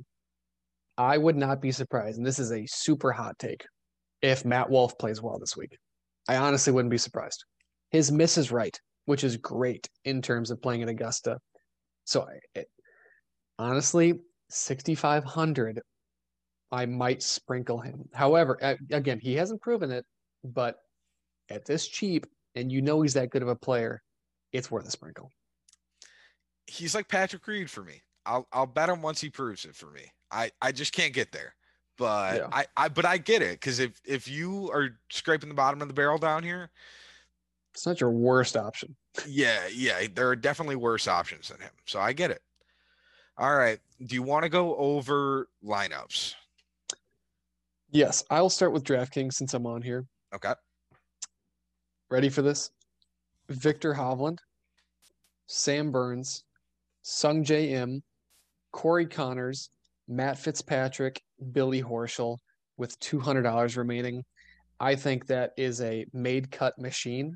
I would not be surprised, and this is a super hot take, if Matt Wolff plays well this week. I honestly wouldn't be surprised. His miss is right, which is great in terms of playing at Augusta. So, I- it, honestly, 6,500, I might sprinkle him. However, again, he hasn't proven it, but at this cheap, and you know he's that good of a player, it's worth a sprinkle. he's like Patrick Reed for me. I'll I'll bet him once he proves it for me. I I just can't get there. But Yeah. I I but I get it because if if you are scraping the bottom of the barrel down here, It's not your worst option. yeah, yeah, there are definitely worse options than him. So I get it. All right. Do you want to go over lineups? Yes, I will start with DraftKings since I'm on here. Okay. Ready for this? Viktor Hovland, Sam Burns, Sungjae Im, Corey Conners, Matt Fitzpatrick, Billy Horschel with $200 remaining. I think that is a made cut machine.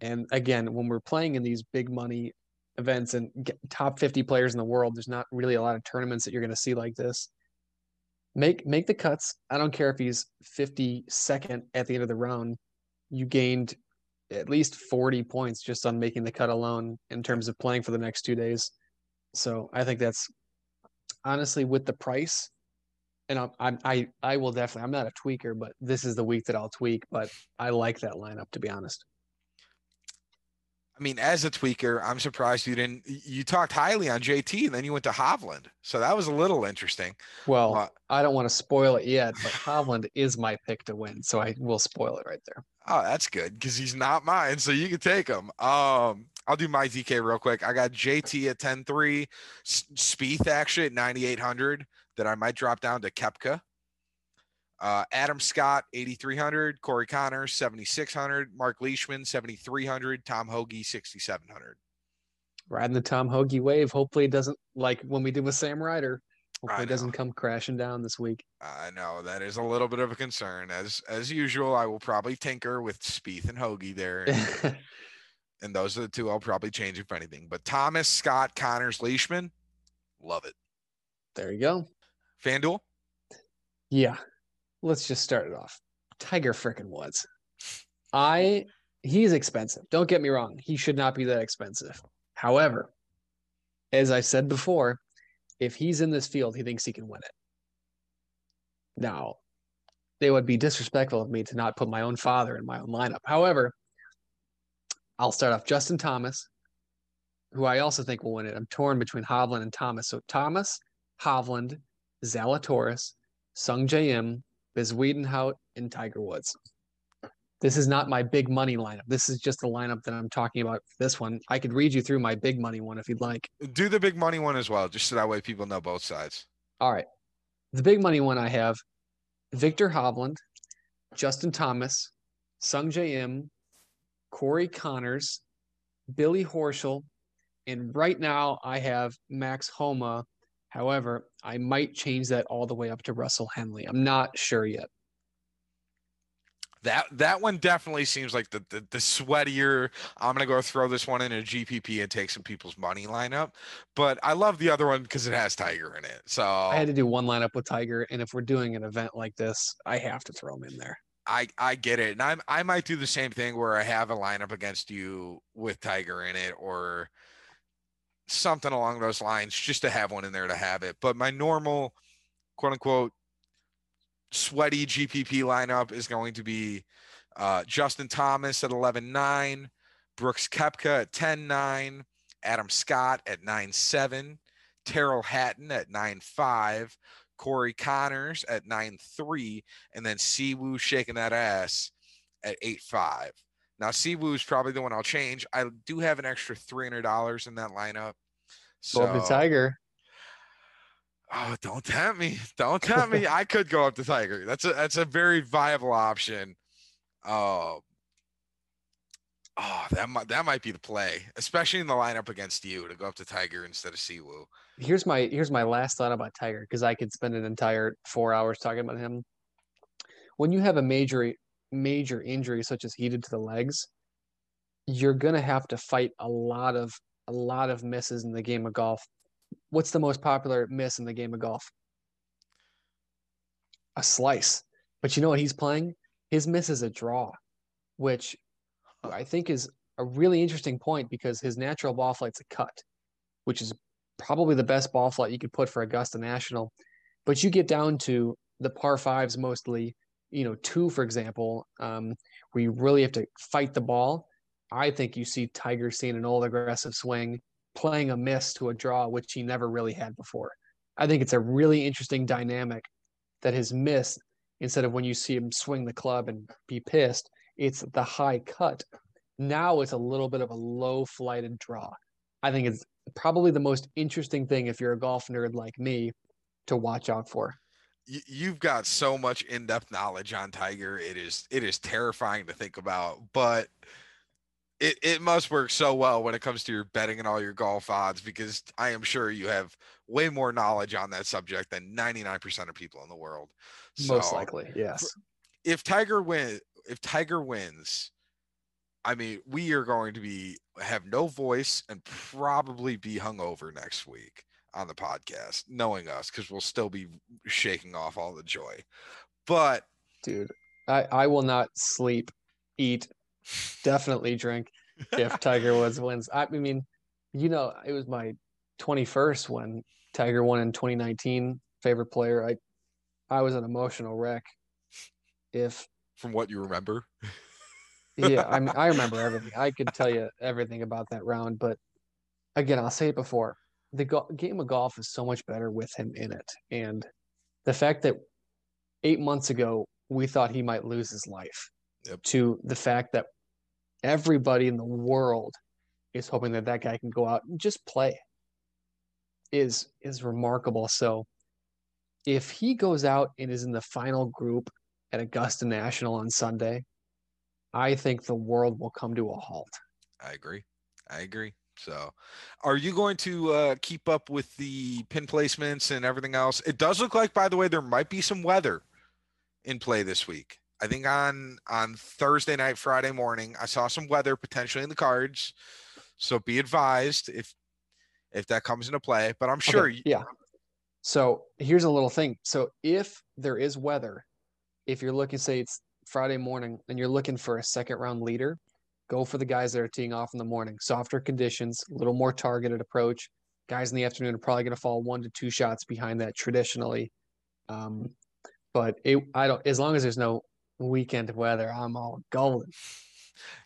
And again, when we're playing in these big money events and top 50 players in the world, there's not really a lot of tournaments that you're going to see like this. Make make the cuts. I don't care if he's 52nd at the end of the round. You gained at least 40 points just on making the cut alone in terms of playing for the next two days. So I think that's honestly with the price. And I'm, I'm I I will definitely I'm not a tweaker, but this is the week that I'll tweak. But I like that lineup to be honest. I mean, as a tweaker, I'm surprised you didn't. You talked highly on JT, and then you went to Hovland, so that was a little interesting. Well, Uh, I don't want to spoil it yet, but Hovland is my pick to win, so I will spoil it right there. Oh, that's good because he's not mine, so you can take him. Um, I'll do my DK real quick. I got JT at 10-3, S- Spieth actually at 9,800 that I might drop down to Koepka. Uh, Adam Scott 8,300, Corey Conners 7,600, Mark Leishman 7,300, Tom Hoge 6,700. riding the Tom Hoge wave. Hopefully, it doesn't like when we did with Sam Ryder. Hopefully, it doesn't come crashing down this week. I know that is a little bit of a concern. As as usual, I will probably tinker with Spieth and Hoge there, and, (laughs) and those are the two I'll probably change if anything. But Thomas, Scott, Conners, Leishman, love it. there you go. FanDuel, Yeah. Let's just start it off. Tiger frickin' Woods. I he's expensive. Don't get me wrong. He should not be that expensive. However, as I said before, if he's in this field, he thinks he can win it. Now, they would be disrespectful of me to not put my own father in my own lineup. However, I'll start off Justin Thomas, who I also think will win it. I'm torn between Hovland and Thomas. So Thomas, Hovland, Zalatoris, Sungjae Im, Bezuidenhout, and Tiger Woods. This is not my big money lineup. This is just the lineup that I'm talking about for this one. I could read you through my big money one if you'd like. do the big money one as well, just so that way people know both sides. All right. The big money one I have Viktor Hovland, Justin Thomas, Sungjae Im, Corey Conners, Billy Horschel, and right now I have Max Homa. However, I might change that all the way up to Russell Henley. I'm not sure yet. That that one definitely seems like the, the the sweatier. I'm gonna go throw this one in a GPP and take some people's money lineup. But I love the other one because it has Tiger in it. So I had to do one lineup with Tiger, and if we're doing an event like this, I have to throw him in there. I I get it, and I I might do the same thing where I have a lineup against you with Tiger in it, or something along those lines, just to have one in there to have it. But my normal, quote unquote, sweaty GPP lineup is going to be uh, Justin Thomas at 11.9, Brooks Koepka at 10.9, Adam Scott at 9 7, Tyrrell Hatton at 9 5, Corey Conners at 9 3, and then Siwoo shaking that ass at 8.5. Now, Siwoo is probably the one I'll change. I do have an extra $300 in that lineup. Go up to Tiger. oh, don't tempt me. Don't tempt me. I could go up to Tiger. That's a that's a very viable option. Oh, oh, that might that might be the play, especially in the lineup against you to go up to Tiger instead of Siwoo. Here's my here's my last thought about Tiger because I could spend an entire four hours talking about him. When you have a major major injury such as heated to the legs, you're gonna have to fight a lot of a lot of misses in the game of golf. What's the most popular miss in the game of golf? A slice. But you know what he's playing? His miss is a draw, which I think is a really interesting point because his natural ball flight's a cut, which is probably the best ball flight you could put for Augusta National. But you get down to the par fives mostly, you know, two, for example, um, where you really have to fight the ball. I think you see Tiger seeing an old aggressive swing, playing a miss to a draw, which he never really had before. I think it's a really interesting dynamic that his miss, instead of when you see him swing the club and be pissed, it's the high cut. Now it's a little bit of a low flighted draw. I think it's probably the most interesting thing if you're a golf nerd like me to watch out for. You, you've got so much in-depth knowledge on Tiger. It is it is terrifying to think about, but it, it must work so well when it comes to your betting and all your golf odds because I am sure you have way more knowledge on that subject than 99% of people in the world. Most likely, yes. if Tiger win if Tiger wins, I mean, we are going to be have no voice and probably be hungover next week on the podcast, knowing us, because we'll still be shaking off all the joy. But Dude, I, I will not sleep, eat, definitely drink if Tiger Woods wins. I mean, you know, it was my 21st when Tiger won in 2019. Favorite player. I I was an emotional wreck. If from what you remember, yeah, I mean, I (laughs) remember everything. I could tell you everything about that round, but again, I'll say it before. The go- game of golf is so much better with him in it, and the fact that eight months ago we thought he might lose his life, Yep. to the fact that everybody in the world is hoping that that guy can go out and just play, is is remarkable. So, if he goes out and is in the final group at Augusta National on Sunday, I think the world will come to a halt. I agree. I agree. So, are you going to uh, keep up with the pin placements and everything else? It does look like, by the way, there might be some weather in play this week. I think on on Thursday night, Friday morning, I saw some weather potentially in the cards. So be advised if if that comes into play. But I'm sure. Okay, yeah. So here's a little thing. So if there is weather, if you're looking, say it's Friday morning, and you're looking for a second round leader, go for the guys that are teeing off in the morning. Softer conditions, a little more targeted approach. Guys in the afternoon are probably going to fall one to two shots behind that traditionally. Um, but it, I don't. As long as there's no weekend weather, I'm all golden.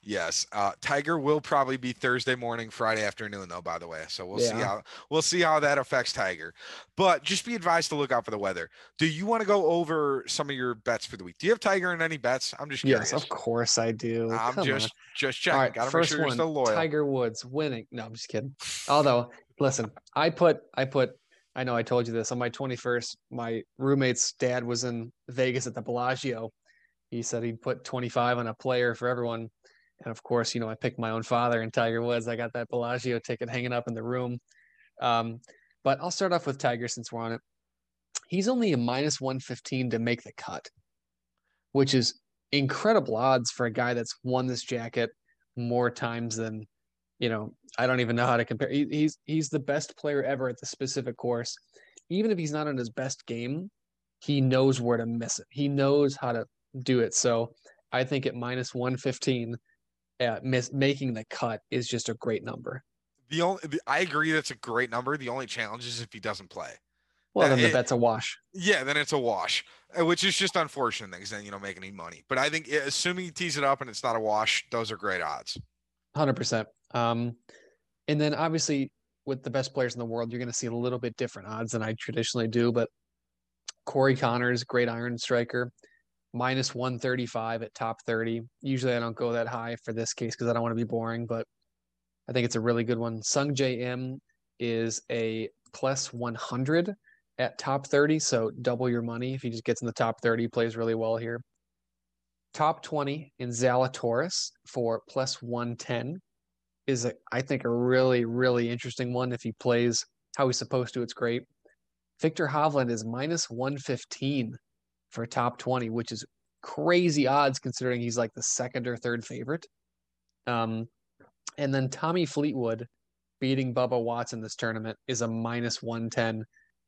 Yes, uh, Tiger will probably be Thursday morning, Friday afternoon, though. By the way, so we'll yeah. see how we'll see how that affects Tiger. But just be advised to look out for the weather. Do you want to go over some of your bets for the week? Do you have Tiger in any bets? I'm just curious. Yes, of course I do. I'm Come just on. just checking. All right, Gotta first make sure one, still loyal. Tiger Woods winning. No, I'm just kidding. (laughs) Although, listen, I put I put I know I told you this on my 21st. My roommate's dad was in Vegas at the Bellagio. He said he'd put 25 on a player for everyone and of course, you know, I picked my own father and Tiger Woods. I got that Bellagio ticket hanging up in the room. Um, but I'll start off with Tiger since we're on it. He's only a minus 115 to make the cut, which is incredible odds for a guy that's won this jacket more times than, you know, I don't even know how to compare. He, he's he's the best player ever at the specific course. Even if he's not on his best game, he knows where to miss it. He knows how to do it. So I think at minus 115, uh, miss, making the cut is just a great number. The only I agree that's a great number. The only challenge is if he doesn't play. Well, then it, that's a wash. Yeah, then it's a wash, uh, which is just unfortunate because then you don't make any money. But I think assuming he tees it up and it's not a wash, those are great odds. Hundred percent. Um, and then obviously with the best players in the world, you're going to see a little bit different odds than I traditionally do. But Corey Conners, great iron striker minus 135 at top 30. Usually I don't go that high for this case because I don't want to be boring, but I think it's a really good one. Sungjae Im is a plus 100 at top 30, so double your money if he just gets in the top 30, plays really well here. Top 20 in Zalatoris for plus 110 is, a, I think, a really, really interesting one. If he plays how he's supposed to, it's great. Viktor Hovland is minus 115 for top 20, which is crazy odds considering he's like the second or third favorite. Um, and then Tommy Fleetwood beating Bubba Watson this tournament is a minus 110.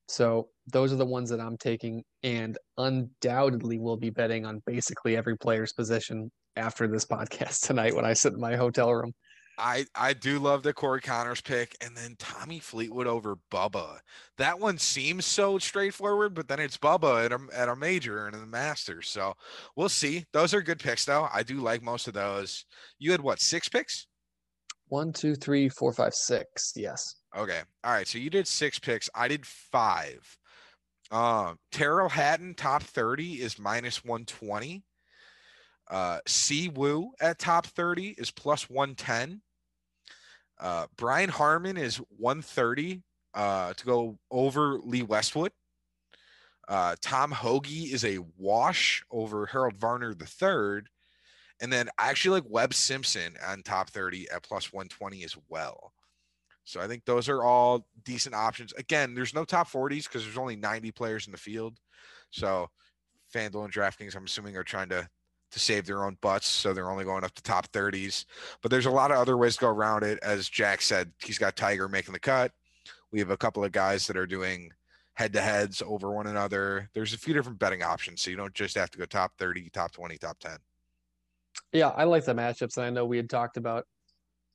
So those are the ones that I'm taking and undoubtedly will be betting on basically every player's position after this (laughs) podcast tonight when I sit in my hotel room. I I do love the Corey Conners pick, and then Tommy Fleetwood over Bubba. That one seems so straightforward, but then it's Bubba at a at a major and in the Masters. So we'll see. Those are good picks, though. I do like most of those. You had what six picks? One, two, three, four, five, six. Yes. Okay. All right. So you did six picks. I did five. Um, Tyrrell Hatton top thirty is minus one twenty. Uh, Si Woo at top 30 is plus 110. Uh, Brian Harman is 130 uh, to go over Lee Westwood. Uh, Tom Hoge is a wash over Harold Varner III. And then I actually like Webb Simpson on top 30 at plus 120 as well. So I think those are all decent options. Again, there's no top 40s because there's only 90 players in the field. So FanDuel and DraftKings, I'm assuming, are trying to to save their own butts. So they're only going up to top 30s. But there's a lot of other ways to go around it. As Jack said, he's got Tiger making the cut. We have a couple of guys that are doing head to heads over one another. There's a few different betting options. So you don't just have to go top 30, top 20, top 10. Yeah, I like the matchups. And I know we had talked about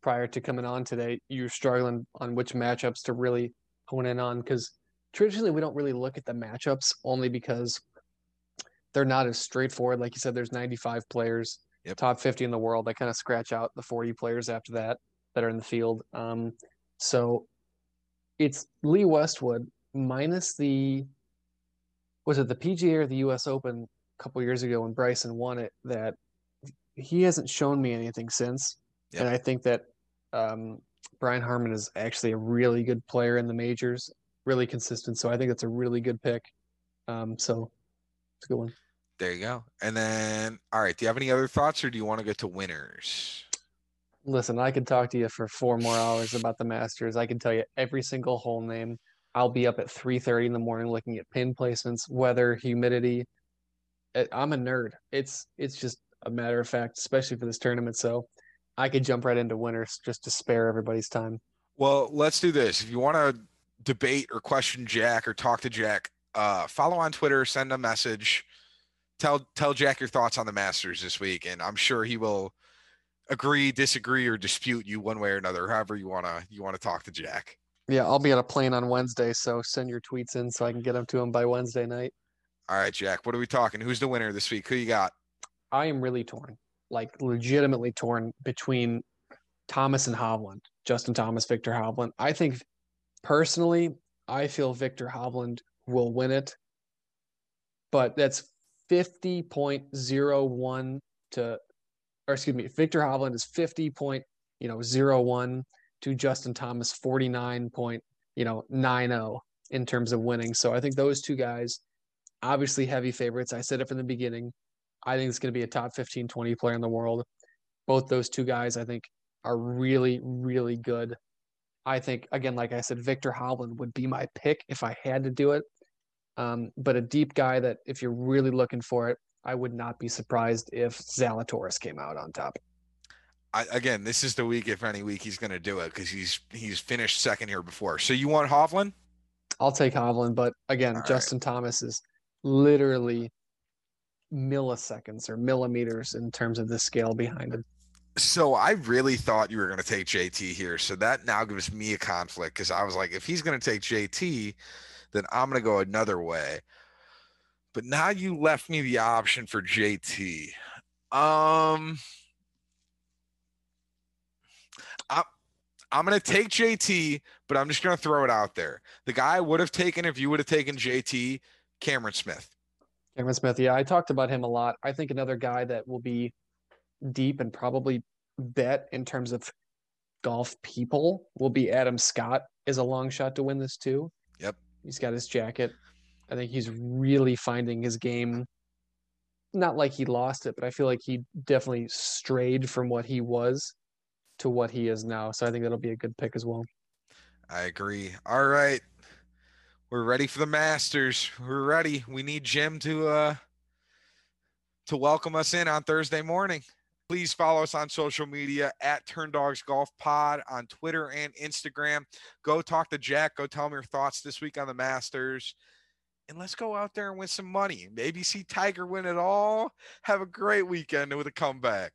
prior to coming on today, you're struggling on which matchups to really hone in on because traditionally we don't really look at the matchups only because they're not as straightforward. Like you said, there's 95 players, yep. top 50 in the world. I kind of scratch out the 40 players after that that are in the field. Um, so it's Lee Westwood minus the was it the PGA or the U.S. Open a couple years ago when Bryson won it that he hasn't shown me anything since, yep. and I think that um, Brian Harman is actually a really good player in the majors, really consistent. So I think that's a really good pick. Um, so it's a good one. There you go. And then, all right. Do you have any other thoughts, or do you want to get to winners? Listen, I could talk to you for four more hours about the Masters. I can tell you every single hole name. I'll be up at 3:30 in the morning looking at pin placements, weather, humidity. I- I'm a nerd. It's it's just a matter of fact, especially for this tournament. So I could jump right into winners just to spare everybody's time. Well, let's do this. If you want to debate or question Jack or talk to Jack, uh, follow on Twitter, send a message, tell tell Jack your thoughts on the Masters this week, and I'm sure he will agree, disagree, or dispute you one way or another. However you wanna you wanna talk to Jack. Yeah, I'll be on a plane on Wednesday, so send your tweets in so I can get them to him by Wednesday night. All right, Jack. What are we talking? Who's the winner this week? Who you got? I am really torn, like legitimately torn between Thomas and Hovland, Justin Thomas, Viktor Hovland. I think personally, I feel Viktor Hovland will win it, but that's 50.01 to, or excuse me, Viktor Hovland is 50 point, you know, 01 to Justin Thomas 49 point, you know, 90 in terms of winning. So I think those two guys, obviously heavy favorites. I said it from the beginning. I think it's going to be a top 15, 20 player in the world. Both those two guys, I think, are really, really good. I think, again, like I said, Viktor Hovland would be my pick if I had to do it. Um, but a deep guy that, if you're really looking for it, I would not be surprised if Zalatoris came out on top. I, again, this is the week, if any week, he's going to do it because he's he's finished second here before. So you want Hovland? I'll take Hovland, but again, All right. Justin Thomas is literally milliseconds or millimeters in terms of the scale behind him. So I really thought you were going to take JT here. So that now gives me a conflict because I was like, if he's going to take JT, then I'm going to go another way. But now you left me the option for JT. Um, I, I'm going to take JT, but I'm just going to throw it out there. The guy I would have taken if you would have taken JT, Cameron Smith. Cameron Smith, yeah, I talked about him a lot. I think another guy that will be deep and probably bet in terms of golf people will be Adam Scott is a long shot to win this too. Yep. He's got his jacket. I think he's really finding his game. Not like he lost it, but I feel like he definitely strayed from what he was to what he is now. So I think that'll be a good pick as well. I agree. All right. We're ready for the Masters. We're ready. We need Jim to uh to welcome us in on Thursday morning. Please follow us on social media at Turn Dogs Golf Pod on Twitter and Instagram. Go talk to Jack. Go tell him your thoughts this week on the Masters. And let's go out there and win some money. Maybe see Tiger win it all. Have a great weekend with a comeback.